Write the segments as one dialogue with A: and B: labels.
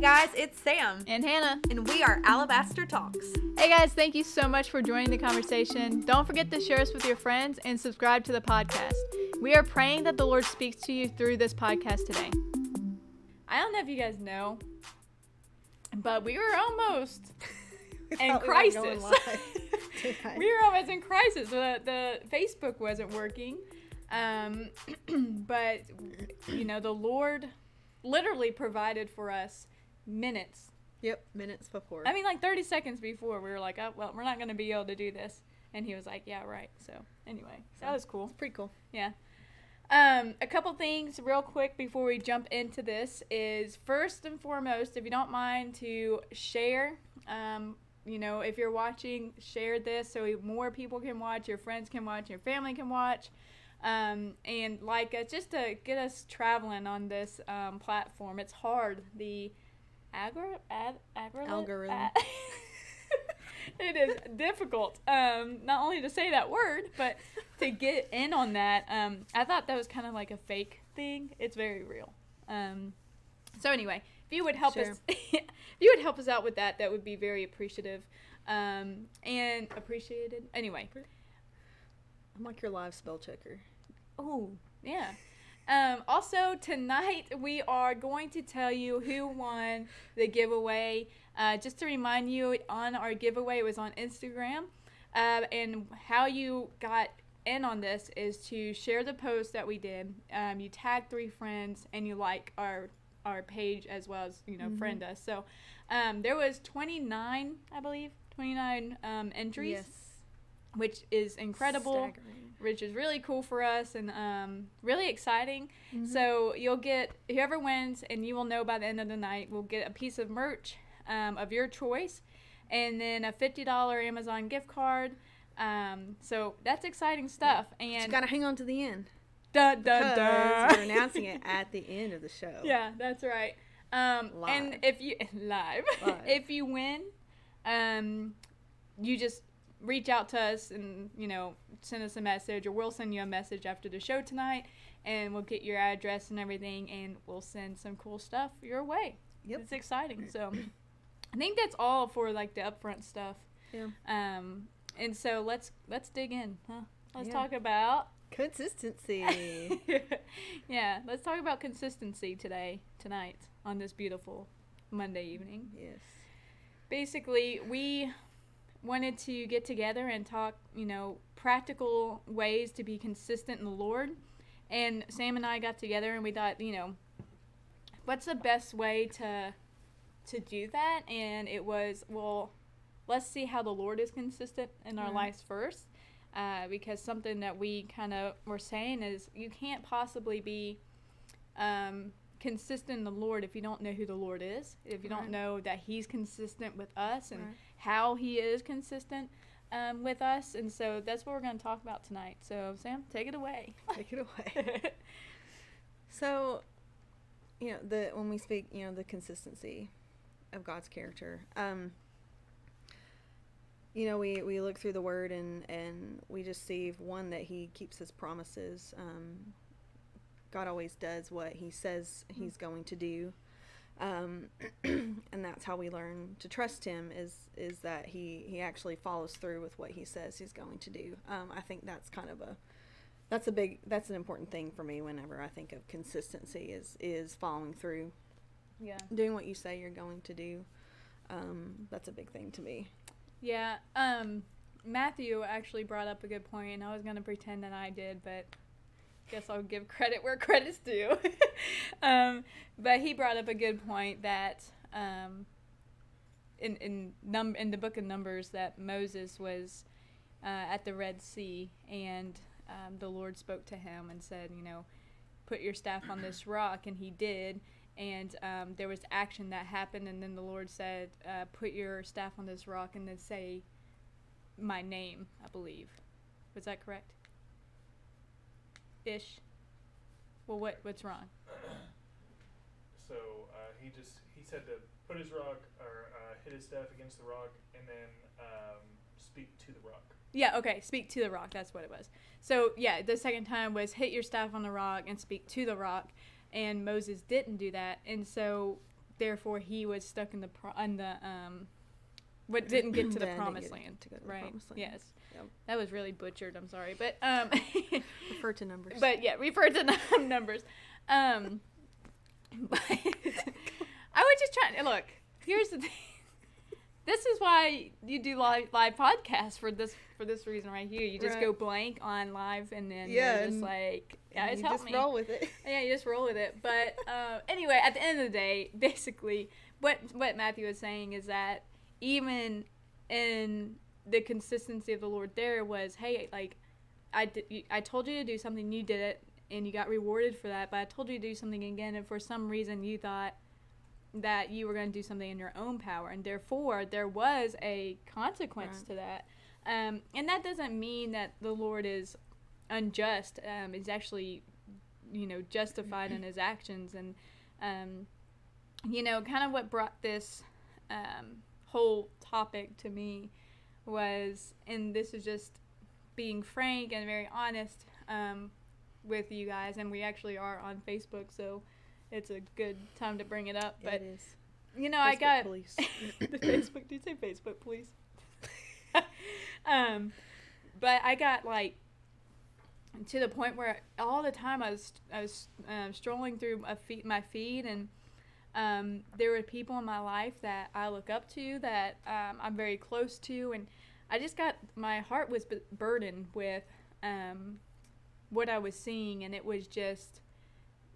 A: guys, it's Sam.
B: And Hannah.
A: And we are Alabaster Talks.
B: Hey guys, thank you so much for joining the conversation. Don't forget to share us with your friends and subscribe to the podcast. We are praying that the Lord speaks to you through this podcast today. I don't know if you guys know, but we were almost in crisis. we were almost in crisis. The, the Facebook wasn't working. Um, but, you know, the Lord literally provided for us minutes.
A: Yep, minutes before.
B: I mean, like 30 seconds before, we were like, oh, well, we're not going to be able to do this. And he was like, yeah, right. So, anyway, so that was cool.
A: It's pretty cool.
B: Yeah. Um, a couple things real quick before we jump into this is first and foremost, if you don't mind to share, um, you know, if you're watching, share this so more people can watch, your friends can watch, your family can watch um, and like uh, just to get us traveling on this um, platform. It's hard. The agri- ad-
A: algorithm.
B: Ad- it is difficult. Um, not only to say that word, but to get in on that. Um, I thought that was kind of like a fake thing. It's very real. Um, so anyway, if you would help sure. us, if you would help us out with that, that would be very appreciative. Um, and appreciated. Anyway.
A: I'm like your live spell checker.
B: Oh, yeah. Um, also, tonight we are going to tell you who won the giveaway. Uh, just to remind you, on our giveaway, it was on Instagram. Uh, and how you got in on this is to share the post that we did. Um, you tag three friends and you like our our page as well as you know mm-hmm. friend us. So um, there was 29, I believe, 29 um, entries. Yes. Which is incredible. Staggering which is really cool for us and um, really exciting. Mm-hmm. So you'll get whoever wins, and you will know by the end of the night, We'll get a piece of merch um, of your choice, and then a fifty dollar Amazon gift card. Um, so that's exciting stuff. Yeah. And
A: you gotta hang on to the end.
B: Da da da.
A: We're announcing it at the end of the show.
B: Yeah, that's right. Um, and if you live, live. if you win, um, you just reach out to us and you know send us a message or we'll send you a message after the show tonight and we'll get your address and everything and we'll send some cool stuff your way. Yep. It's exciting. So i think that's all for like the upfront stuff.
A: Yeah.
B: Um and so let's let's dig in huh? Let's yeah. talk about
A: consistency.
B: Yeah let's talk about consistency today tonight on this beautiful monday evening.
A: Yes.
B: Basically we wanted to get together and talk, you know, practical ways to be consistent in the Lord. And Sam and I got together and we thought, you know, what's the best way to to do that? And it was, well, let's see how the Lord is consistent in our mm-hmm. lives first. Uh, because something that we kind of were saying is you can't possibly be um, consistent in the Lord if you don't know who the Lord is, if you right. don't know that He's consistent with us and right. How He is consistent um, with us. And so that's what we're going to talk about tonight. So, Sam, take it away.
A: Take it away. so, you know, the when we speak, you know, the consistency of God's character. Um, you know, we, we look through the word and, and we just see one that he keeps his promises. Um, God always does what He says He's going to do, um, and that's how we learn to trust Him. Is is that He He actually follows through with what He says He's going to do. Um, I think that's kind of a that's a big that's an important thing for me whenever I think of consistency is is following through.
B: Yeah,
A: doing what you say you're going to do. Um, that's a big thing to me.
B: Yeah. Um, Matthew actually brought up a good point, and I was gonna pretend that I did, but guess I'll give credit where credit's due. um, but he brought up a good point that um, in in num in the book of Numbers that Moses was uh, at the Red Sea and um, the Lord spoke to him and said, you know, put your staff on this rock, and he did. And um, there was action that happened, and then the Lord said, uh, "Put your staff on this rock, and then say my name." I believe. Was that correct? Ish. Well, what what's wrong?
C: so uh, he just he said to put his rock or uh, hit his staff against the rock and then um, speak to the rock.
B: Yeah. Okay. Speak to the rock. That's what it was. So yeah, the second time was hit your staff on the rock and speak to the rock, and Moses didn't do that, and so therefore he was stuck in the pro- in the um, what didn't get to the promised land.
A: to go to the
B: right.
A: promised land.
B: Yes. That was really butchered. I'm sorry, but um,
A: Refer to numbers.
B: but yeah, refer to num- numbers. Um, but I was just trying. Look, here's the thing. This is why you do live live podcasts for this for this reason right here. You just
A: Right.
B: go blank on live, and then
A: Yeah,
B: you're just like, guys,
A: you
B: help
A: just
B: me.
A: roll with it.
B: Yeah, you just roll with it. But uh, anyway, at the end of the day, basically, what what Matthew was saying is that even in the consistency of the Lord, there was, hey, like, I did, I told you to do something, you did it, and you got rewarded for that. But I told you to do something again, and for some reason you thought that you were going to do something in your own power, and therefore there was a consequence
A: Right.
B: to that. Um, and that doesn't mean that the Lord is unjust. Um, is actually you know justified in his actions and um, you know kind of what brought this um, whole topic to me was and this is just being frank and very honest um, with you guys and we actually are on facebook so it's a good time to bring it up but
A: it is.
B: you know i got
A: police.
B: the Facebook. Did you say Facebook, please? um, but I got like to the point where all the time I was I was um, strolling through a feed, my feed and um, there were people in my life that I look up to that um, I'm very close to and I just got my heart was b- burdened with um, what I was seeing and it was just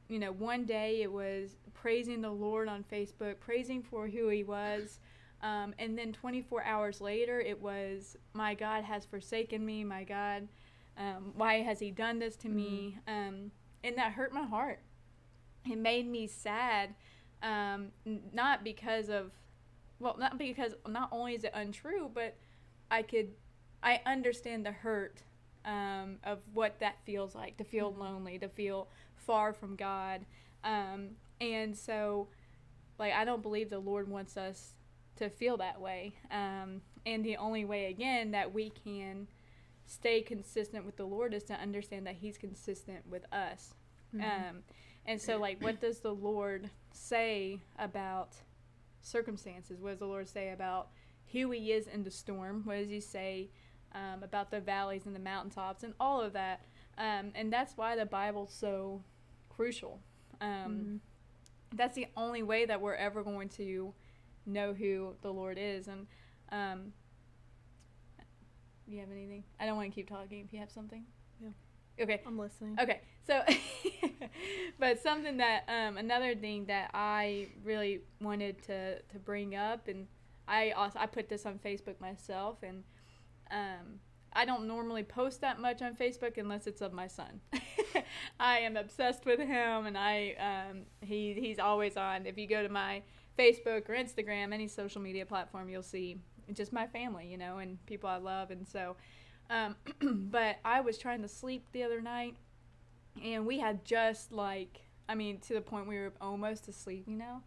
B: you know one day it was praising the Lord on Facebook praising for who he was um, and then 24 hours later it was my God has forsaken me my God um, why has he done this to me? Um, and that hurt my heart. It made me sad um, n- not because of well not because not only is it untrue but i could i understand the hurt um, of what that feels like to feel lonely to feel far from god. Um, and so like i don't believe the lord wants us to feel that way. Um, and the only way again that we can stay consistent with the lord is to understand that he's consistent with us.
A: Mhm.
B: um, and so, like, what does the Lord say about circumstances? What does the Lord say about who He is in the storm? What does He say um, about the valleys and the mountaintops and all of that? Um, and that's why the Bible's so crucial. Um,
A: Mhm.
B: That's the only way that we're ever going to know who the Lord is. And um, you have anything? I don't want to keep talking. If you have something,
A: Yeah.
B: Okay.
A: I'm listening.
B: Okay, so, but something that um, another thing that I really wanted to to bring up, and I also I put this on Facebook myself, and um, I don't normally post that much on Facebook unless it's of my son. I am obsessed with him, and I um, he he's always on. If you go to my Facebook or Instagram, any social media platform, you'll see just my family, you know, and people I love, and so. Um, but I was trying to sleep the other night, and we had just like, I mean, to the point we were almost asleep, you know?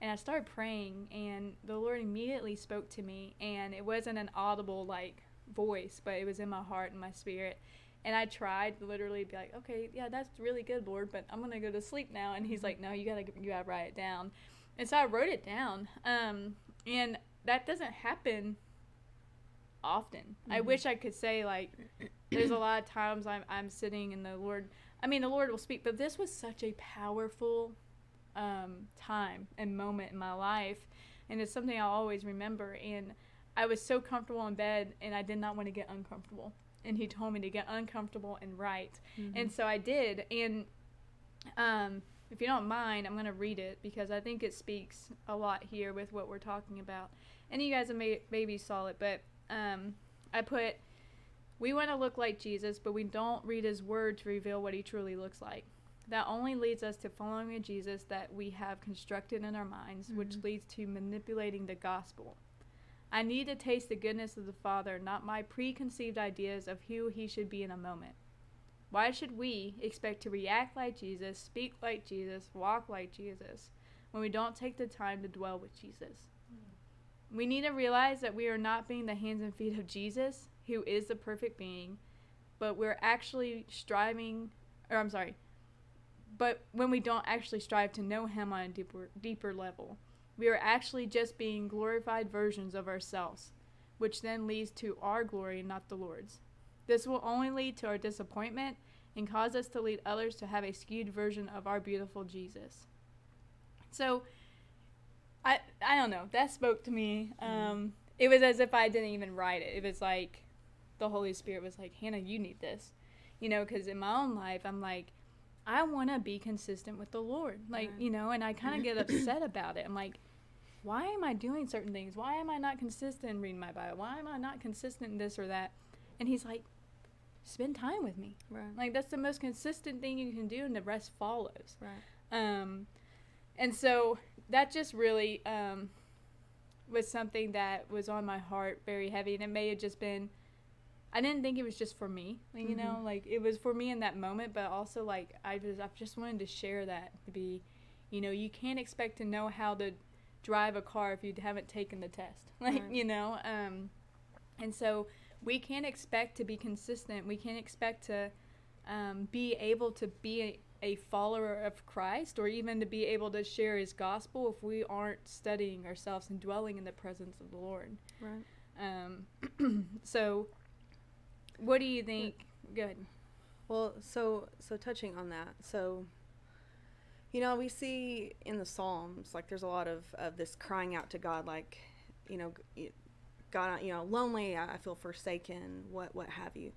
B: And I started praying, and the Lord immediately spoke to me, and it wasn't an audible, like, voice, but it was in my heart and my spirit. And I tried literally be like, okay, yeah, that's really good, Lord, but I'm gonna go to sleep now. And He's like, no, you gotta, you gotta write it down. And so I wrote it down. Um, and that doesn't happen often. I
A: Mhm.
B: wish I could say like there's a lot of times I'm I'm sitting and the Lord I mean the Lord will speak, but this was such a powerful um, time and moment in my life and it's something I'll always remember and I was so comfortable in bed and I did not want to get uncomfortable. And he told me to get uncomfortable and write.
A: Mhm.
B: And so I did. And um, if you don't mind, I'm going to read it because I think it speaks a lot here with what we're talking about. And you guys may- maybe saw it, but um, I put, we want to look like Jesus, but we don't read his word to reveal what he truly looks like. That only leads us to following a Jesus that we have constructed in our minds, which
A: Mhm.
B: leads to manipulating the gospel. I need to taste the goodness of the Father, not my preconceived ideas of who he should be in a moment. Why should we expect to react like Jesus, speak like Jesus, walk like Jesus, when we don't take the time to dwell with Jesus? We need to realize that we are not being the hands and feet of Jesus, who is the perfect being, but we're actually striving, or I'm sorry, but when we don't actually strive to know Him on a deeper, deeper level. we are actually just being glorified versions of ourselves, which then leads to our glory, and not the Lord's. This will only lead to our disappointment and cause us to lead others to have a skewed version of our beautiful Jesus. So, I I don't know. That spoke to me. Um, it was as if I didn't even write it. It was like the Holy Spirit was like, Hannah, you need this, you know, because in my own life, I'm like, I want to be consistent with the Lord, like
A: Right.
B: you know, and I kind of get upset about it. I'm like, why am I doing certain things? Why am I not consistent in reading my Bible? Why am I not consistent in this or that? And He's like, spend time with me.
A: Right.
B: Like that's the most consistent thing you can do, and the rest follows.
A: Right.
B: Um, and so that just really um, was something that was on my heart very heavy, and it may have just been. I didn't think it was just for me, like, you know,
A: Mhm.
B: like it was for me in that moment, but also like I just I just wanted to share that to be, you know, you can't expect to know how to drive a car if you haven't taken the test, like
A: Right.
B: you know, um, and so we can't expect to be consistent. We can't expect to um, be able to be a, a follower of Christ or even to be able to share his gospel if we aren't studying ourselves and dwelling in the presence of the Lord.
A: Right.
B: Um, so, what do you think? Good.
A: Well, so so touching on that, so you know, we see in the Psalms like there's a lot of of this crying out to God, like you know, God, you know, lonely, I feel forsaken, what what have you.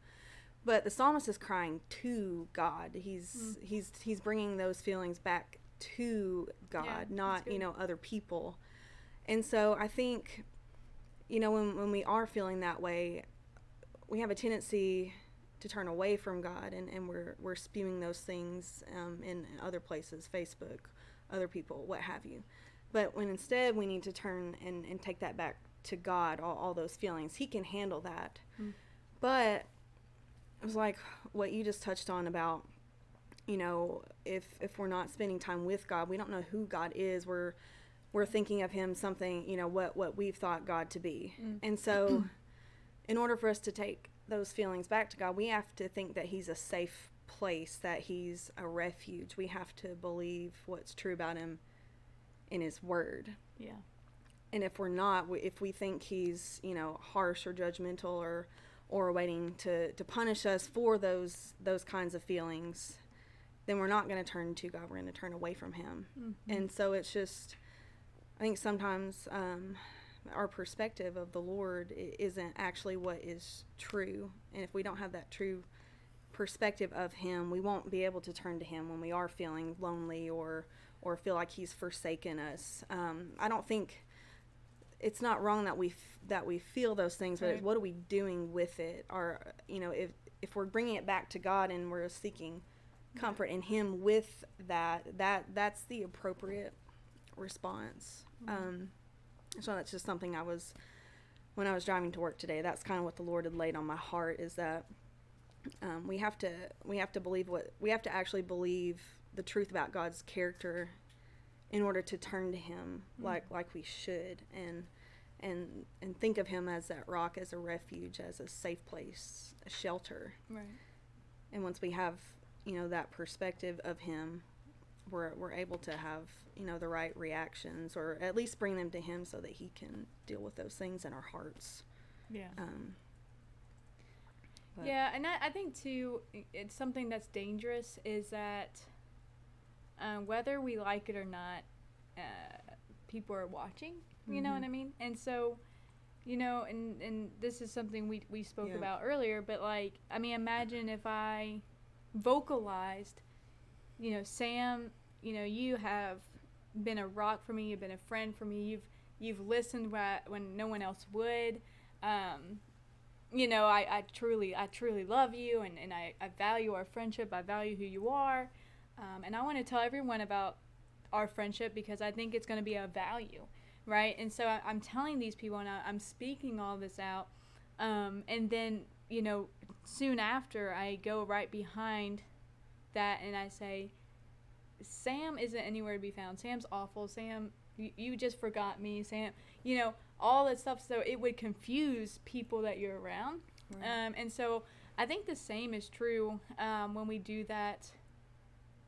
A: But the psalmist is crying to God. He's mm. he's he's bringing those feelings back to God,
B: that's
A: not you know other people. And so I think, you know, when when we are feeling that way, we have a tendency to turn away from God, and, and we're we're spewing those things um, in other places, Facebook, other people, what have you. But when instead we need to turn and, and take that back to God, all, all those feelings, He can handle that.
B: Mm.
A: But it was like what you just touched on about, you know, if if we're not spending time with God, we don't know who God is. We're we're thinking of Him something, you know, what what we've thought God to be,
B: Mm.
A: and so in order for us to take those feelings back to God, we have to think that He's a safe place, that He's a refuge. We have to believe what's true about Him in His Word.
B: Yeah.
A: And if we're not, if we think He's, you know, harsh or judgmental or or waiting to, to punish us for those those kinds of feelings, then we're not going to turn to God. We're going to turn away from Him.
B: Mhm.
A: And so it's just, I think sometimes um, our perspective of the Lord isn't actually what is true. And if we don't have that true perspective of Him, we won't be able to turn to Him when we are feeling lonely or or feel like He's forsaken us. Um, I don't think it's not wrong that we f- that we feel those things, but
B: Right.
A: what are we doing with it? Or you know, if if we're bringing it back to God and we're seeking comfort in Him with that, that that's the appropriate response. Um, so that's just something I was when I was driving to work today. That's kind of what the Lord had laid on my heart is that um, we have to we have to believe what we have to actually believe the truth about God's character in order to turn to Him like like we should and and and think of Him as that rock, as a refuge, as a safe place, a shelter.
B: Right.
A: And once we have you know that perspective of Him, we're we're able to have you know the right reactions or at least bring them to Him so that He can deal with those things in our hearts.
B: Yeah.
A: Um,
B: Yeah, and I, I think too, it's something that's dangerous is that uh, whether we like it or not, uh, people are watching. You know
A: Mhm.
B: what I mean? And so, you know, and and this is something we we spoke
A: Yeah.
B: about earlier. But like, I mean, imagine if I vocalized, you know, Sam, you know, you have been a rock for me. You've been a friend for me. You've you've listened wh- when no one else would. Um, you know, I, I truly, I truly love you and, and I, I value our friendship. I value who you are. Um, and I want to tell everyone about our friendship because I think it's going to be of value, right? And so I, I'm telling these people and I, I'm speaking all this out. Um, and then, you know, soon after, I go right behind that and I say, Sam isn't anywhere to be found. Sam's awful. Sam, you, you just forgot me. Sam, you know, all that stuff. So it would confuse people that you're around.
A: Right.
B: Um, and so I think the same is true um, when we do that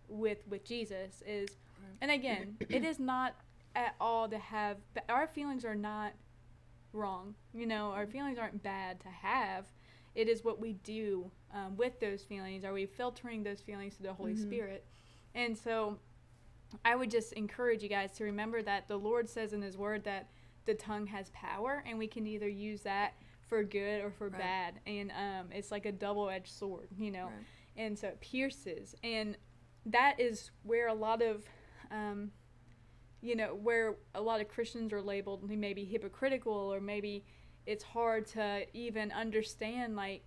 B: with with Jesus. Is and again, it is not at all to have but our feelings are not wrong you know our feelings aren't bad to have it is what we do um, with those feelings are we filtering those feelings to the holy
A: Mhm.
B: spirit and so i would just encourage you guys to remember that the lord says in his word that the tongue has power and we can either use that for good or for
A: Right.
B: bad and um, it's like a double-edged sword you know
A: Right.
B: and so it pierces and that is where a lot of um, you know where a lot of christians are labeled maybe hypocritical or maybe it's hard to even understand like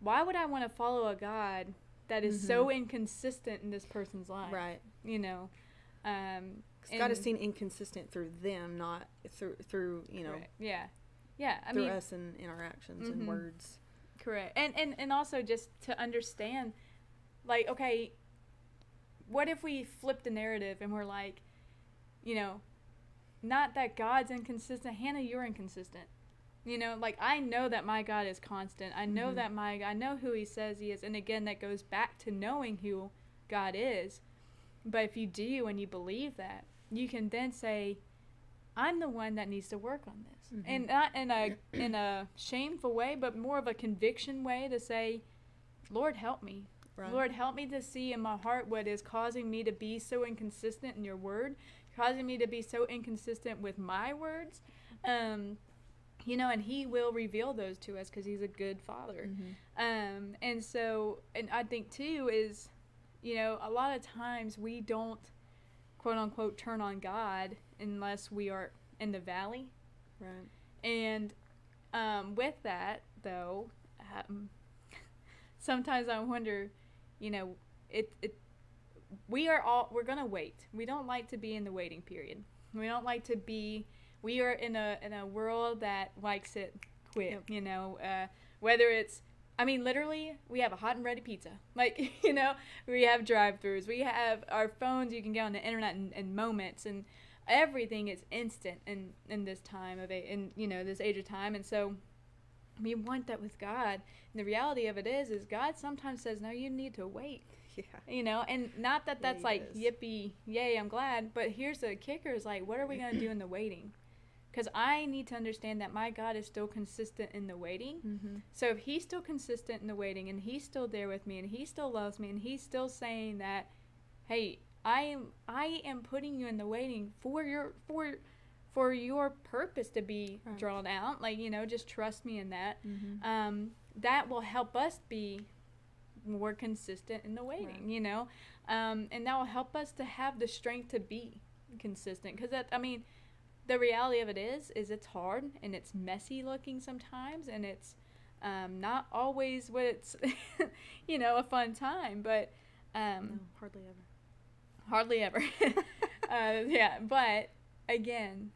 B: why would i want to follow a god that is so inconsistent in this person's life
A: Right.
B: you know um
A: God is seen inconsistent through them, not through through you know
B: correct. yeah yeah i
A: through
B: mean
A: us and in our actions
B: Mhm.
A: and words.
B: Correct. And, and and also just to understand like okay, what if we flip the narrative and we're like, you know, not that God's inconsistent, Hannah, you're inconsistent. You know, like I know that my God is constant. I know
A: Mhm.
B: that my I know who he says he is. And again, that goes back to knowing who God is. But if you do and you believe that, you can then say, I'm the one that needs to work on this.
A: Mhm.
B: And not in a in a shameful way, but more of a conviction way to say, Lord help me.
A: Right.
B: Lord help me to see in my heart what is causing me to be so inconsistent in your word, causing me to be so inconsistent with my words. Um you know, and he will reveal those to us because he's a good father.
A: Mhm.
B: Um, and so, and I think too is, you know, a lot of times we don't, quote unquote, turn on God unless we are in the valley.
A: Right.
B: And um, with that, though, um, sometimes I wonder, you know, it, it, we are all, we're going to wait. We don't like to be in the waiting period. We don't like to be, we are in a, in a world that likes it quick,
A: Yep.
B: you know, uh, whether it's, I mean, literally, we have a hot and ready pizza. Like, you know, we have drive throughs. We have our phones, you can get on the internet in, in moments. And everything is instant in, in this time of a, in, you know, this age of time. And so we want that with God. And the reality of it is, is God sometimes says, no, you need to wait.
A: Yeah.
B: You know, and not that that's
A: he
B: like
A: does.
B: yippee, yay, I'm glad. But here's the kicker: is like, what are we gonna do in the waiting? Because I need to understand that my God is still consistent in the waiting.
A: Mm-hmm.
B: So if He's still consistent in the waiting, and He's still there with me, and He still loves me, and He's still saying that, hey, I am, I am putting you in the waiting for your for for your purpose to be
A: Right.
B: drawn out. Like you know, just trust me in that
A: Mm-hmm.
B: um, that will help us be more consistent in the waiting,
A: Right.
B: you know, um, and that will help us to have the strength to be consistent. Because that, I mean, the reality of it is, is it's hard and it's messy looking sometimes, and it's um, not always what it's, you know, a fun time, but um,
A: no, hardly ever.
B: hardly ever. uh, yeah, but again,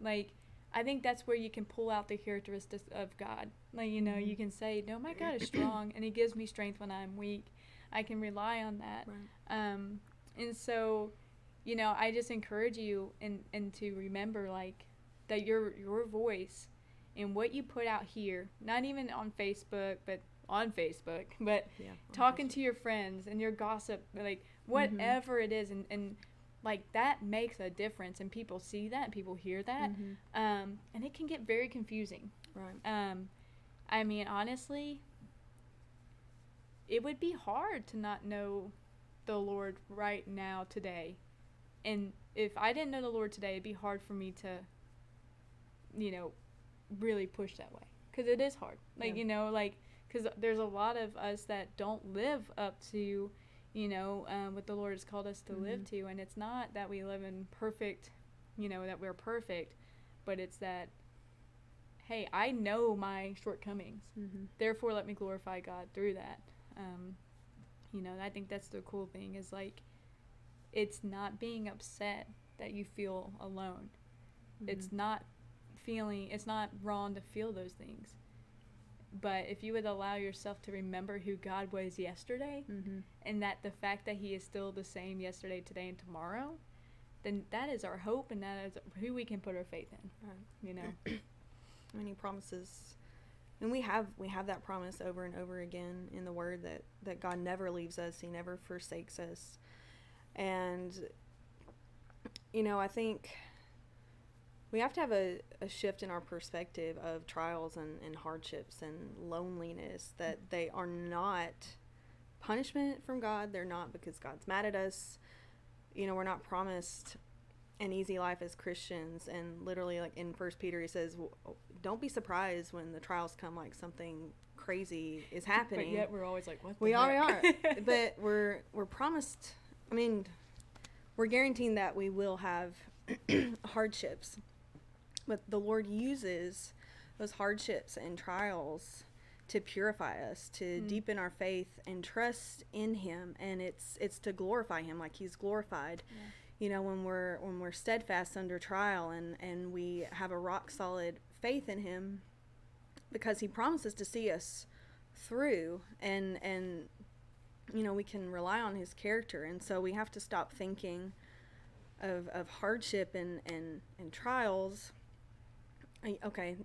B: like I think that's where you can pull out the characteristics of God. Like you know, you
A: Mhm.
B: can say, "No, my God is strong, and He gives me strength when I'm weak. I can rely on that."
A: Right.
B: Um, and so, you know, I just encourage you and and to remember like that your your voice and what you put out here, not even on Facebook, but on Facebook, but
A: Yeah.
B: talking to your friends and your gossip like whatever it is and, and like that makes a difference and people see that and people hear that
A: hmm
B: um, and it can get very confusing
A: Right.
B: um, i mean honestly it would be hard to not know the lord right now today and if i didn't know the lord today it'd be hard for me to you know really push that way because it is hard like
A: Yeah.
B: you know like because there's a lot of us that don't live up to you know um, what the lord has called us to live
A: Mhm.
B: to and it's not that we live in perfect you know that we're perfect but it's that hey i know my shortcomings
A: Mm-hmm.
B: therefore let me glorify god through that um, you know i think that's the cool thing is like it's not being upset that you feel alone
A: Mm-hmm.
B: it's not feeling it's not wrong to feel those things but if you would allow yourself to remember who god was yesterday
A: Mm-hmm.
B: and that the fact that he is still the same yesterday today and tomorrow then that is our hope and that is who we can put our faith in
A: Right.
B: you know
A: I mean, he promises, and we have we have that promise over and over again in the Word that that God never leaves us. He never forsakes us, and you know, I think we have to have a, a shift in our perspective of trials and, and hardships and loneliness that they are not punishment from God. They're not because God's mad at us. You know, we're not promised an easy life as Christians. And literally, like in First Peter, he says, "Don't be surprised when the trials come, like something crazy is happening."
B: But yet we're always like, what? The
A: we are, we are. but we're we're promised. I mean, we're guaranteeing that we will have hardships, but the Lord uses those hardships and trials to purify us, to
B: Mm.
A: deepen our faith and trust in Him, and it's it's to glorify Him, like He's glorified.
B: Yeah.
A: You know, when we're when we're steadfast under trial and and we have a rock solid faith in Him, because He promises to see us through and and you know we can rely on his character. And so we have to stop thinking of of hardship and and and trials. I- okay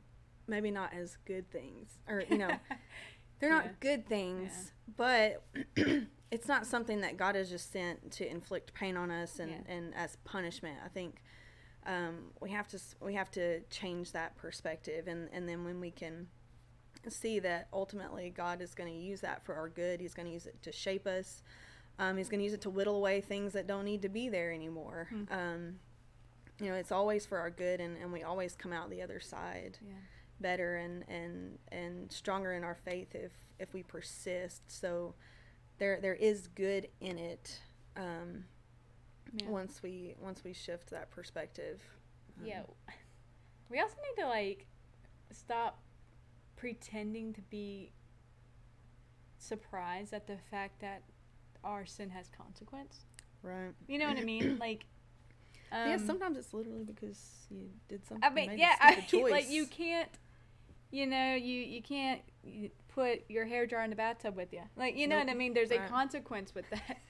A: maybe not as good things or you know they're
B: Yeah.
A: not good things but it's not something that god has just sent to inflict pain on us and
B: Yeah.
A: and as punishment. I think um, we have to we have to change that perspective. And and then when we can see that ultimately God is going to use that for our good. He's going to use it to shape us. Um, he's going to use it to whittle away things that don't need to be there anymore.
B: Hmm.
A: Um, you know, it's always for our good, and, and we always come out the other side
B: Yeah.
A: better and, and and stronger in our faith if if we persist. So there there is good in it. Um,
B: Yeah.
A: Once we once we shift that perspective. Um,
B: Yeah. We also need to like stop pretending to be surprised at the fact that our sin has consequence.
A: Right.
B: You know what I mean? Like um,
A: yeah. Sometimes it's literally because you did something.
B: I mean, yeah, I, like you can't you know, you you can't put your hair dryer in the bathtub with you. Like, you know
A: Nope.
B: what I mean? There's a consequence with that.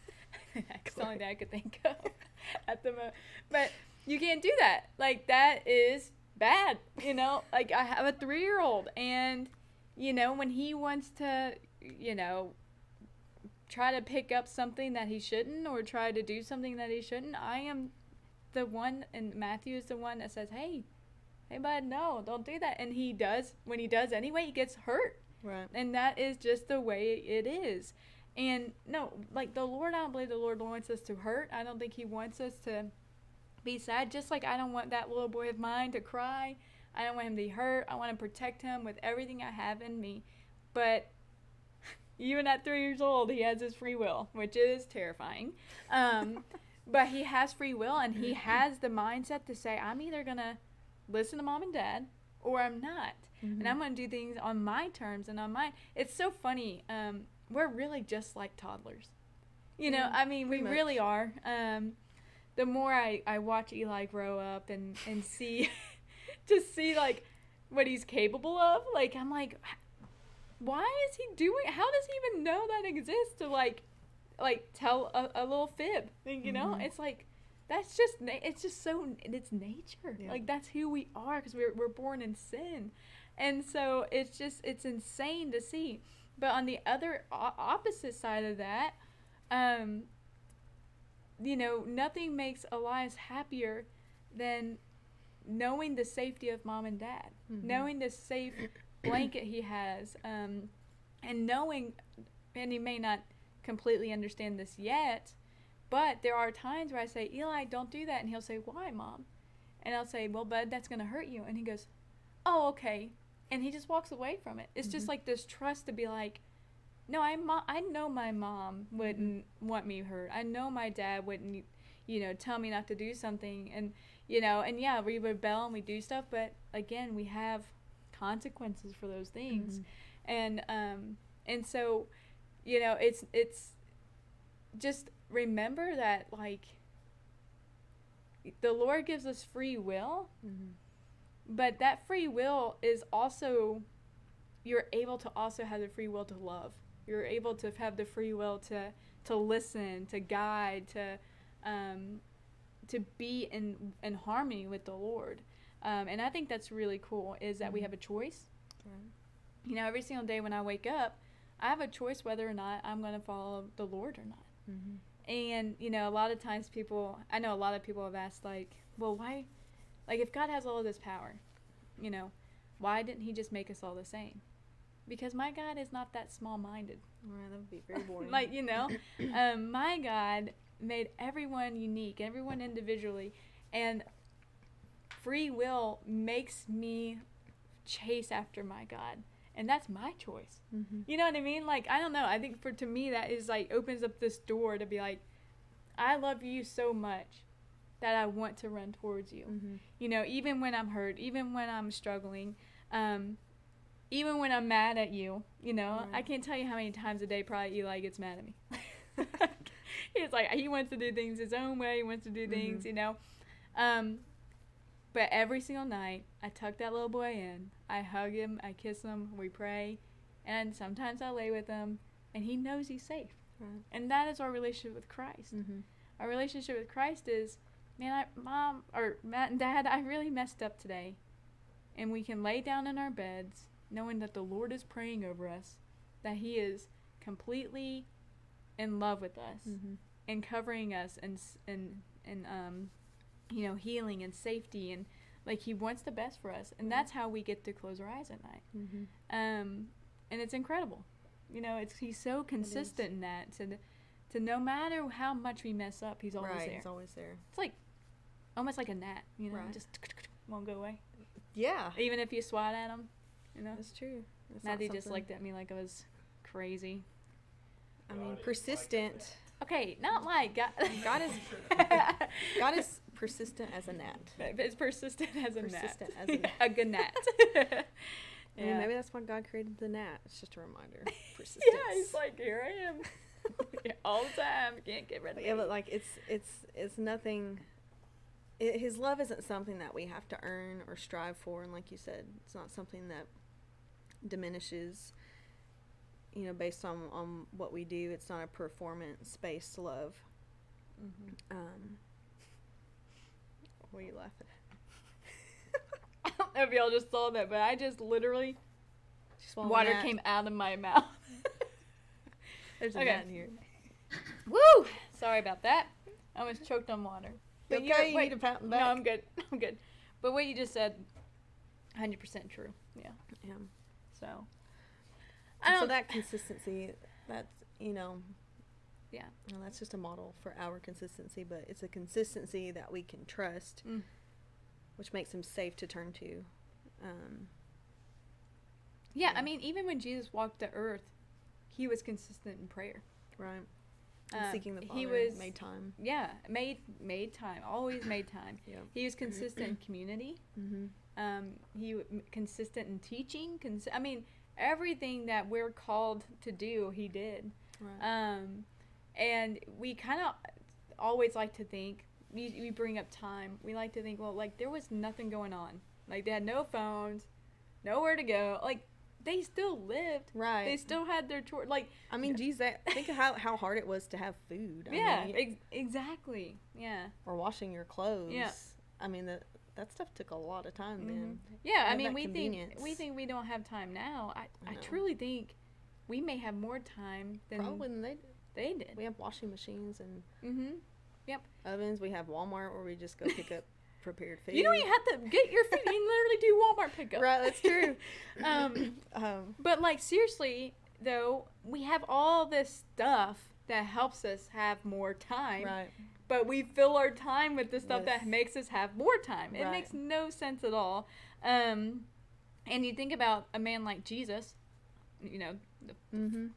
B: That's the only thing I could think of at the moment. But you can't do that. Like that is bad. You know, like I have a three year old and you know, when he wants to, you know, try to pick up something that he shouldn't or try to do something that he shouldn't, I am the one and Matthew is the one that says, Hey, hey bud, no, don't do that and he does when he does anyway, he gets hurt.
A: Right.
B: And that is just the way it is. And no, like the Lord, I don't believe the Lord wants us to hurt. I don't think He wants us to be sad. Just like I don't want that little boy of mine to cry. I don't want him to be hurt. I want to protect him with everything I have in me. But even at three years old, he has his free will, which is terrifying. Um, but he has free will and he has the mindset to say, I'm either going to listen to mom and dad or I'm not
A: Mm-hmm.
B: and I'm going to do things on my terms and on mine. It's so funny. Um, we're really just like toddlers. You know, I mean, we
A: pretty
B: really are. Um, the more I, I watch Eli grow up and, and see, just see like what he's capable of, like, I'm like, why is he doing, how does he even know that exists to like, like tell a, a little fib? You know,
A: Mhm.
B: it's like, that's just, na- it's just so, it's nature.
A: Yeah.
B: Like, that's who we are because we're, we're born in sin and so it's just it's insane to see but on the other o- opposite side of that um you know nothing makes elias happier than knowing the safety of mom and dad
A: Mhm.
B: knowing the safe blanket he has um and knowing and he may not completely understand this yet but there are times where i say eli don't do that and he'll say why mom and i'll say well bud that's going to hurt you and he goes oh okay and he just walks away from it it's just
A: Mhm.
B: like this trust to be like no i mo- i know my mom wouldn't want me hurt. I know my dad wouldn't you know tell me not to do something. And you know and yeah we rebel and we do stuff but again we have consequences for those things.
A: Mhm.
B: and um and so you know it's it's just remember that like the lord gives us free will
A: Mhm.
B: but that free will is also you're able to also have the free will to love you're able to have the free will to to listen to guide to um to be in in harmony with the lord um, and i think that's really cool is that we
A: Mhm.
B: have a choice
A: Right.
B: you know every single day when i wake up i have a choice whether or not i'm going to follow the lord or not
A: Mhm.
B: and you know a lot of times people i know a lot of people have asked like well why Like if God has all of this power, you know, why didn't he just make us all the same? Because my God is not that small-minded.
A: Right, that would be very boring.
B: like, you know, um, my God made everyone unique, everyone individually, and free will makes me chase after my God. And that's my choice.
A: mm-hmm.
B: You know what I mean? Like I don't know. I think for to me that is like opens up this door to be like, I love you so much that I want to run towards you.
A: Mm-hmm.
B: You know, even when I'm hurt, even when I'm struggling, um, even when I'm mad at you. You know, I can't tell you how many times a day probably Eli gets mad at me. He's like he wants to do things his own way. He wants to do things,
A: Mhm.
B: you know. Um, but every single night, I tuck that little boy in. I hug him. I kiss him. We pray, and sometimes I lay with him, and he knows he's safe.
A: Right.
B: And that is our relationship with Christ.
A: Mm-hmm.
B: Our relationship with Christ is, man, I, mom or Matt and Dad, I really messed up today, and we can lay down in our beds knowing that the Lord is praying over us, that He is completely in love with us
A: Mm-hmm.
B: and covering us and and and um you know healing and safety and like he wants the best for us. And that's how we get to close our eyes at night.
A: Mm-hmm.
B: um and it's incredible. You know it's he's so consistent in that to to no matter how much we mess up he's always
A: right,
B: there.
A: it's always there.
B: it's like almost like a gnat you know
A: Right.
B: just won't go away.
A: Yeah,
B: even if you swat at him you know
A: that's true. It's not
B: Matthew just looked at me like I was crazy
A: I mean,
C: is like
A: persistent.
B: okay not like God
A: God is God is persistent as a gnat.
B: It's persistent as a
A: Persistent
B: gnat.
A: Persistent as a gnat.
B: a gnat.
A: I mean, maybe that's why God created the gnat. It's just a reminder. Persistence.
B: yeah, he's like, here I am. All the time. Can't get rid of
A: it.
B: yeah,
A: but like it's it's it's nothing. It, his love isn't something that we have to earn or strive for, and like you said, it's not something that diminishes. You know, based on on what we do, it's not a performance based love.
B: Mhm.
A: Um, what are you laughing at
B: I don't know if y'all just saw that, but I just literally?
A: Swallow
B: water
A: gnat.
B: came out of my mouth.
A: There's a
B: Okay.
A: gnat in here.
B: Woo! Sorry about that. I almost choked on water.
A: You
B: But
A: okay? You
B: wait,
A: need a pat in the
B: No. I'm good. I'm good. But what you just said, 100% true. Yeah.
A: Yeah.
B: So. I
A: so that consistency, that's you know,
B: Yeah.
A: well, that's just a model for our consistency, but it's a consistency that we can trust,
B: Mm.
A: which makes him safe to turn to. Um,
B: yeah,
A: yeah.
B: I mean, even when Jesus walked the earth, he was consistent in prayer.
A: right.
B: Um,
A: seeking the Father
B: he was
A: made time.
B: yeah made made time always made time
A: Yeah.
B: he was consistent in community
A: Mm-hmm.
B: Um he consistent in teaching cons- i mean everything that we're called to do he did
A: Right.
B: um and we kind of always like to think we, we bring up time we like to think well like there was nothing going on like they had no phones nowhere to go like they still lived
A: right.
B: they still had their chore like
A: I mean, geez, that, think of how, how hard it was to have food. I
B: yeah
A: mean,
B: ex- exactly yeah
A: or washing your clothes.
B: Yeah.
A: I mean, that that stuff took a lot of time then.
B: Yeah, I mean, we think we think we don't have time now. I, I truly think we may have more time than
A: Probably than they
B: they did.
A: we have washing machines and
B: Mm-hmm.
A: ovens. We have Walmart where we just go pick up prepared food.
B: You don't even have to get your food. You can literally do Walmart pickup.
A: Right, that's true.
B: Um,
A: um,
B: but like seriously though, we have all this stuff that helps us have more time.
A: right.
B: But we fill our time with the stuff
A: With-
B: that makes us have more time. It
A: Right.
B: makes no sense at all. Um, and you think about a man like Jesus, you know, the
A: Mm-hmm.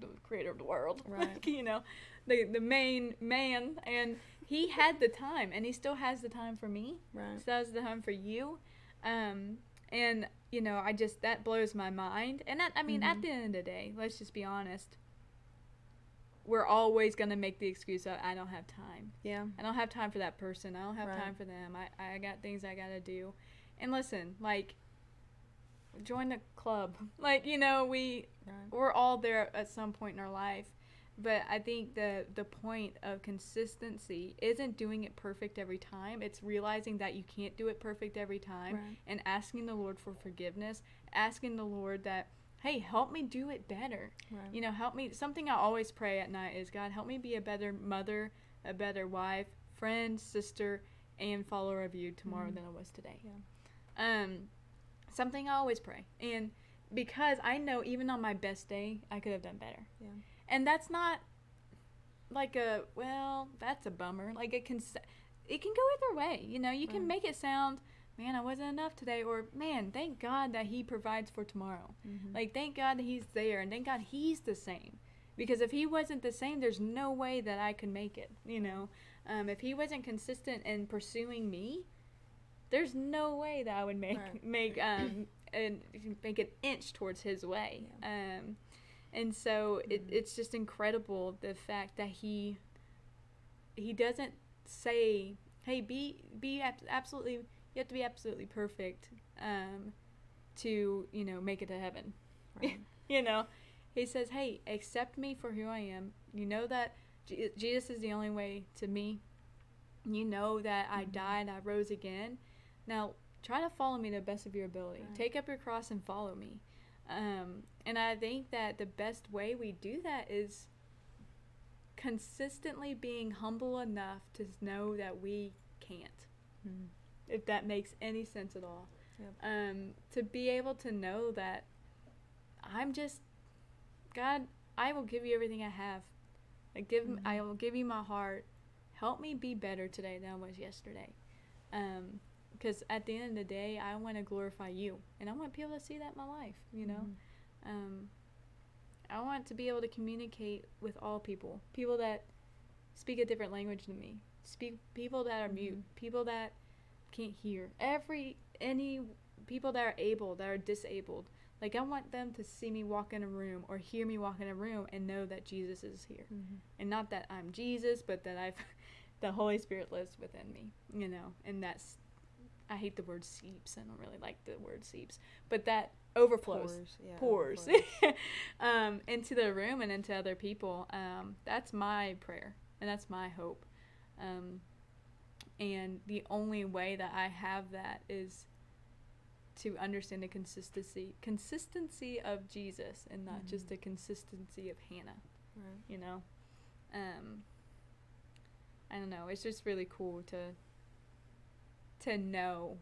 B: the creator of the world,
A: Right.
B: like, you know, the the main man, and he had the time, and he still has the time for me.
A: Right.
B: Still has the time for you, um, and you know, I just that blows my mind. And that, I mean, at
A: Mhm.
B: the end of the day, let's just be honest. We're always gonna make the excuse of, I don't have time.
A: Yeah.
B: I don't have time for that person. I don't have
A: Right.
B: time for them. I, I got things I gotta do. And listen, like, join the club. Like, you know, we
A: Right.
B: we're all there at some point in our life. But I think the the point of consistency isn't doing it perfect every time. It's realizing that you can't do it perfect every time
A: Right.
B: and asking the Lord for forgiveness, asking the Lord that, hey, help me do it better.
A: Right.
B: You know, help me. Something I always pray at night is, God, help me be a better mother, a better wife, friend, sister, and follower of you tomorrow
A: Mhm.
B: than I was today.
A: Yeah.
B: Um, something I always pray, and because I know even on my best day, I could have done better.
A: Yeah.
B: And that's not like a well, that's a bummer. Like it can, it can go either way. You know, you can make it sound, man, I wasn't enough today, or man, thank God that He provides for tomorrow.
A: Mhm.
B: Like, thank God that He's there, and thank God He's the same. Because if He wasn't the same, there's no way that I could make it. You know, um, if He wasn't consistent in pursuing me, there's no way that I would make
A: Right.
B: make um and make an inch towards His way. Um, and so it,
A: Mhm.
B: it's just incredible the fact that He He doesn't say, "Hey, be be ab- absolutely." You have to be absolutely perfect um, to you know make it to heaven
A: Right.
B: you know he says hey accept me for who i am you know that Je- jesus is the only way to me you know that i
A: Mhm.
B: died i rose again now try to follow me to the best of your ability
A: Right.
B: take up your cross and follow me um, and i think that the best way we do that is consistently being humble enough to know that we can't
A: Mhm.
B: If that makes any sense at all.
A: Yep.
B: Um, to be able to know that I'm just God, I will give you everything I have. I give
A: Mhm.
B: I will give you my heart. Help me be better today than I was yesterday. Um, because at the end of the day, I want to glorify you, and I want people to see that in my life. You know,
A: Mhm.
B: um, I want to be able to communicate with all people. People that speak a different language than me. Speak people that are mute.
A: Mhm.
B: People that can't hear. Every any people that are able, that are disabled. Like I want them to see me walk in a room or hear me walk in a room and know that Jesus is here.
A: Mhm.
B: And not that I'm Jesus, but that I've the Holy Spirit lives within me, you know. And that's I hate the word seeps. I don't really like the word seeps, but that overflows
A: Pores. Yeah.
B: pours um, into the room and into other people. Um, that's my prayer and that's my hope. Um, and the only way that I have that is to understand the consistency consistency of Jesus and not just
A: Mhm.
B: the consistency of Hannah.
A: Right.
B: You know, um, I don't know. It's just really cool to to know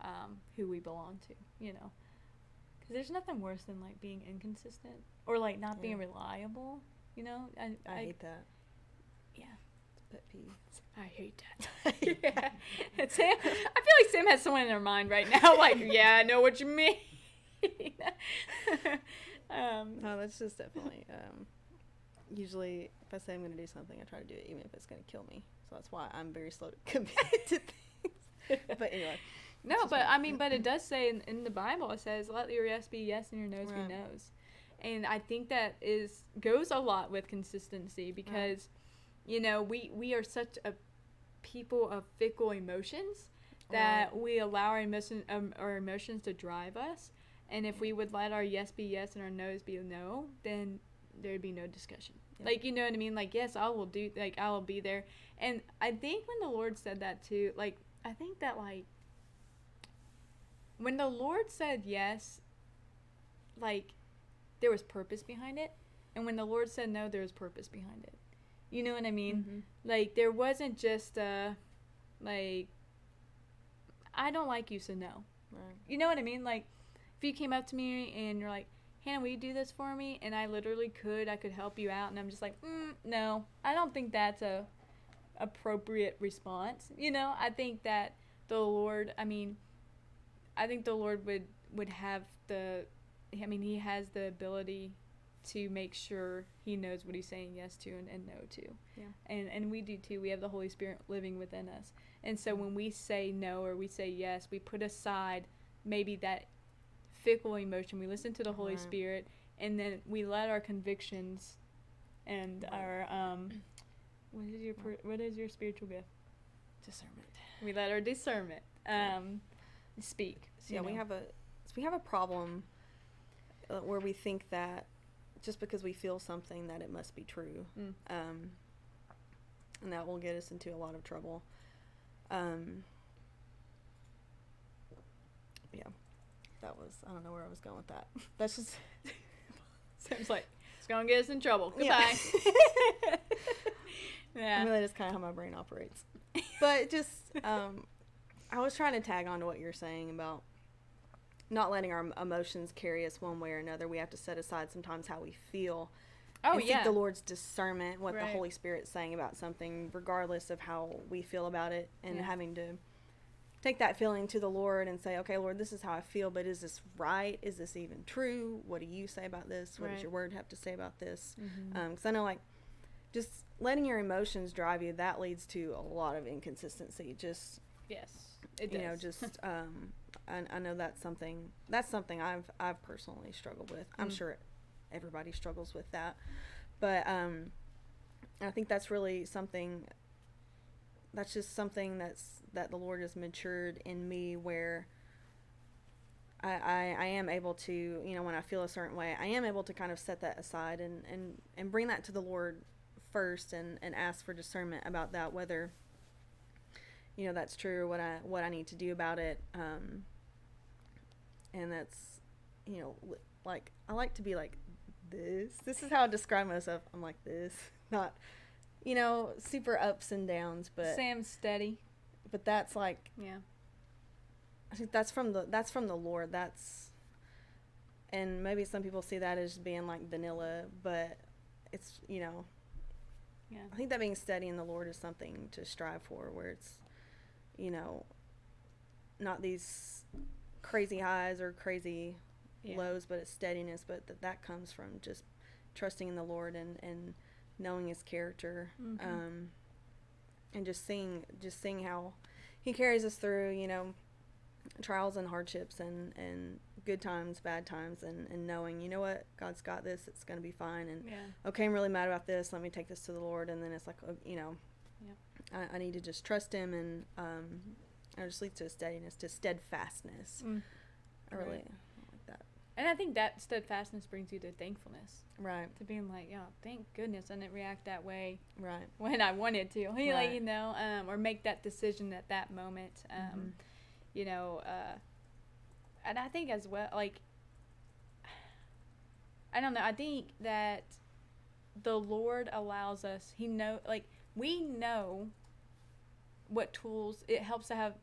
B: um, who we belong to. You know, because there's nothing worse than like being inconsistent or like not being reliable. You know, I,
A: I, hate that.
B: yeah,
A: It's a pet peeve.
B: I hate that. yeah. Sam, I feel like Sam has someone in her mind right now. Like, yeah, I know what you mean. um,
A: No, that's just definitely. Um, usually, if I say I'm going to do something, I try to do it, even if it's going to kill me. So that's why I'm very slow to commit to things. But anyway,
B: No, but. I mean, but it does say in, in the Bible, it says, "Let your yes be yes and your no's
A: Right.
B: be no's," and I think that is goes a lot with consistency because, you know, we we are such a people of fickle emotions that we allow our emotion um, our emotions to drive us, and if we would let our yes be yes and our no's be no, then there'd be no discussion. Like you know what I mean? Like yes, I will do. Like I will be there, and I think when the Lord said that too, like I think that like when the Lord said yes, like there was purpose behind it, and when the Lord said no, there was purpose behind it. You know what I mean?
A: Mhm.
B: Like there wasn't just a like I don't like you, so no.
A: right.
B: You know what I mean? Like if you came up to me and you're like, Hannah, will you do this for me? And I literally could, I could help you out, and I'm just like, mm, no, I don't think that's a appropriate response. You know, I think that the Lord, I mean, I think the Lord would would have the, I mean, He has the ability to make sure He knows what He's saying yes to and, and no to.
A: Yeah.
B: And and we do too. We have the Holy Spirit living within us, and so when we say no or we say yes, we put aside maybe that fickle emotion. We listen to the Holy
A: Right.
B: Spirit, and then we let our convictions and
A: Right.
B: our um, what is your per- what is your spiritual gift?
A: Discernment.
B: We let our discernment
A: Yeah.
B: um, speak.
A: So yeah, we have a we have a problem uh, where we think that just because we feel something that it must be true,
B: Mm.
A: um, and that will get us into a lot of trouble. Um, yeah, that was I don't know where I was going with that. That's just
B: Seems like it's gonna get us in trouble.
A: Yeah.
B: Goodbye.
A: I
B: yeah.
A: mean that is kind of how my brain operates. but just um, I was trying to tag on to what you're saying about not letting our emotions carry us one way or another. We have to set aside sometimes how we feel.
B: Oh
A: and
B: yeah.
A: seek the Lord's discernment, what
B: Right.
A: the Holy Spirit's saying about something, regardless of how we feel about it, and
B: Yeah.
A: having to take that feeling to the Lord and say, "Okay, Lord, this is how I feel, but is this right? Is this even true? What do you say about this? What
B: Right.
A: does your Word have to say about this?" Because I know, like, just letting your emotions drive you that leads to a lot of inconsistency. Just
B: yes. It does
A: you
B: does.
A: know, just um, I, I know that's something that's something I've I've personally struggled with. I'm
B: Mm.
A: sure everybody struggles with that, but um, I think that's really something. That's just something that's that the Lord has matured in me where. I, I, I am able to, you know, when I feel a certain way, I am able to kind of set that aside and, and, and bring that to the Lord first and, and ask for discernment about that, whether, you know, that's true, or what I, what I need to do about it. Um, and that's, you know, like, I like to be like this. This is how I describe myself. I'm like this, not, you know, super ups and downs, but,
B: Sam steady.
A: but that's like,
B: Yeah.
A: I think that's from the that's from the Lord. That's and maybe some people see that as being like vanilla, but it's you know
B: Yeah.
A: I think that being steady in the Lord is something to strive for, where it's you know not these crazy highs or crazy
B: Yeah.
A: lows, but it's steadiness. But that that comes from just trusting in the Lord and and knowing His character,
B: Mhm.
A: um, and just seeing just seeing how He carries us through. You know, trials and hardships and and good times, bad times, and and knowing you know what God's got this. It's gonna be fine. And
B: Yeah.
A: okay, I'm really mad about this. Let me take this to the Lord. And then it's like, uh, you know. I, I need to just trust Him, and um, it just leads to steadiness, to steadfastness.
B: Mm.
A: I really
B: Right.
A: like that.
B: And I think that steadfastness brings you to thankfulness,
A: Right,
B: to being like, yeah, thank goodness I didn't react that way
A: right,
B: when I wanted to, you like you know, um, or make that decision at that moment. Um,
A: Mhm.
B: You know, uh, and I think as well, like, I don't know. I think that the Lord allows us. He know, like, we know what tools it helps to have.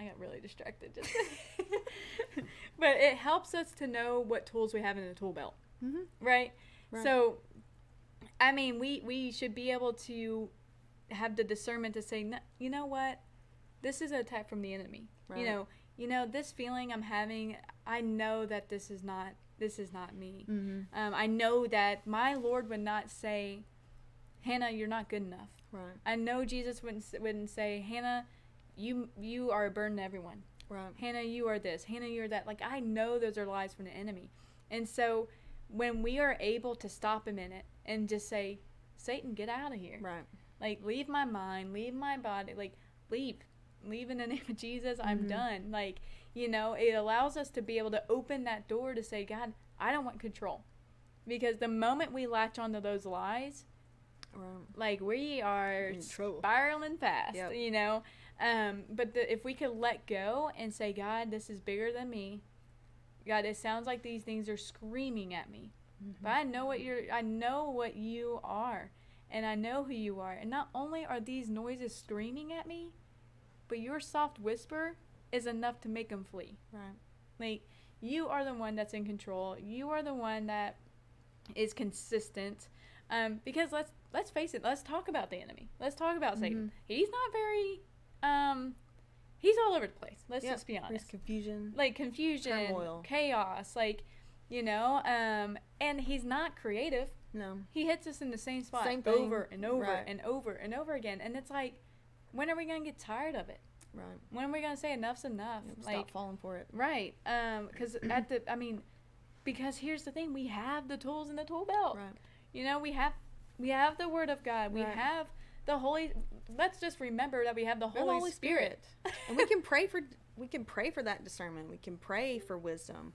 B: I got really distracted just, but it helps us to know what tools we have in the tool belt
A: mm-hmm.
B: right?
A: Right.
B: So, I mean, we we should be able to have the discernment to say, "No- you know what, this is an attack from the enemy.
A: Right.
B: You know, you know, this feeling I'm having, I know that this is not this is not me.
A: Mm-hmm.
B: Um, I know that my Lord would not say, Hannah, you're not good enough.
A: Right,
B: I know Jesus wouldn't wouldn't say, Hannah, you you are a burden to everyone.
A: right,
B: Hannah, you are this. Hannah, you're that. Like, I know those are lies from the enemy. And so when we are able to stop a minute and just say, Satan, get out of here.
A: right,
B: Like, leave my mind, leave my body. Like, leave. Leave in the name of Jesus. I'm
A: Mhm.
B: done. Like, you know, it allows us to be able to open that door to say, God, I don't want control. Because the moment we latch onto those lies. Like we are spiraling fast,
A: Yep.
B: you know. Um, but the, if we could let go and say, God, this is bigger than me. God, it sounds like these things are screaming at me,
A: Mm-hmm.
B: but I know what you're. I know what you are, and I know who you are. And not only are these noises screaming at me, but your soft whisper is enough to make them flee.
A: Right,
B: Like you are the one that's in control. You are the one that is consistent. Um, because let's let's face it. Let's talk about the enemy. Let's talk about Satan.
A: Mhm.
B: He's not very. Um, he's all over the place. Let's
A: Yep.
B: just be
A: There's
B: honest.
A: confusion.
B: Like confusion,
A: Turmoil.
B: chaos. Like you know. Um, and he's not creative.
A: No,
B: He hits us in the same spot
A: Same
B: over and over
A: Right.
B: and over and over again. And it's like, when are we gonna get tired of it?
A: right.
B: When are we gonna say enough's enough?
A: Yep,
B: like
A: Stop falling for it.
B: Right. Um, because at the, I mean, because here's the thing: we have the tools in the tool belt.
A: Right,
B: You know, we have, we have the Word of God. We
A: Right.
B: have the Holy. Let's just remember that we have the Holy,
A: Holy
B: Spirit.
A: and we can pray for we can pray for that discernment. We can pray for wisdom,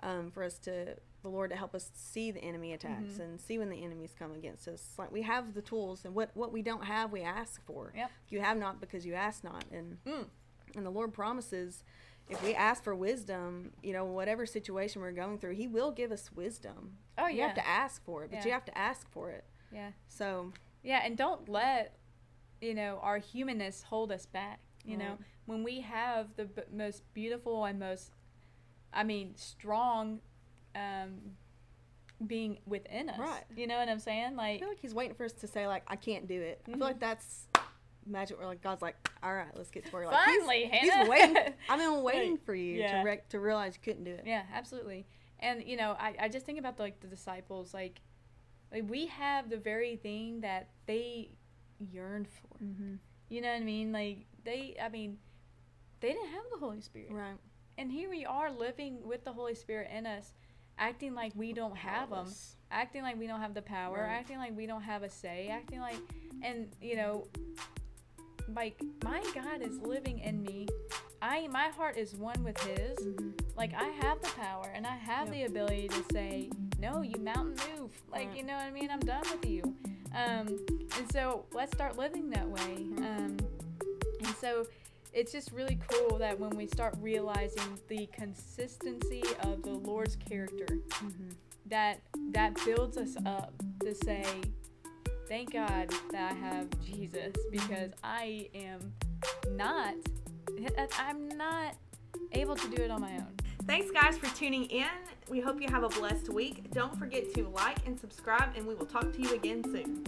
A: um, for us to the Lord to help us see the enemy attacks
B: Mhm.
A: and see when the enemies come against us. Like we have the tools, and what what we don't have, we ask for.
B: Yep.
A: You have not because you ask not, and
B: Mm.
A: and the Lord promises. If we ask for wisdom, you know, whatever situation we're going through, He will give us wisdom.
B: Oh yeah.
A: you have to ask for it, but
B: Yeah.
A: you have to ask for it.
B: Yeah.
A: So,
B: Yeah, and don't let you know, our humanness hold us back. You know, when we have the b- most beautiful and most, I mean, strong, um, being within us.
A: Right.
B: You know what I'm saying? Like, I
A: feel like he's waiting for us to say like I can't do it. I
B: Mhm.
A: feel like that's magic. Where like God's like, all right, let's get to work. Like,
B: finally,
A: he's,
B: Hannah.
A: he's waiting. I've been waiting for you
B: yeah.
A: to re- to realize you couldn't do it.
B: Yeah, absolutely. And you know, I, I just think about the, like the disciples, like, like we have the very thing that they yearned for.
A: Mm-hmm.
B: You know what I mean? Like they, I mean, they didn't have the Holy Spirit,
A: Right.
B: and here we are living with the Holy Spirit in us, acting like we don't have them, acting like we don't have the power,
A: Right.
B: acting like we don't have a say, acting like, and you know, like my God is living in me. I my heart is one with His.
A: Mhm.
B: Like I have the power and I have
A: Yep.
B: the ability to say, no, you mountain move. Like you know what I mean? I'm done with you. Um, and so let's start living that way. Um, and so it's just really cool that when we start realizing the consistency of the Lord's character,
A: Mhm.
B: that that builds us up to say, thank God that I have Jesus because I am not, I'm not able to do it on my own.
D: Thanks, guys, for tuning in. We hope you have a blessed week. Don't forget to like and subscribe, and we will talk to you again soon.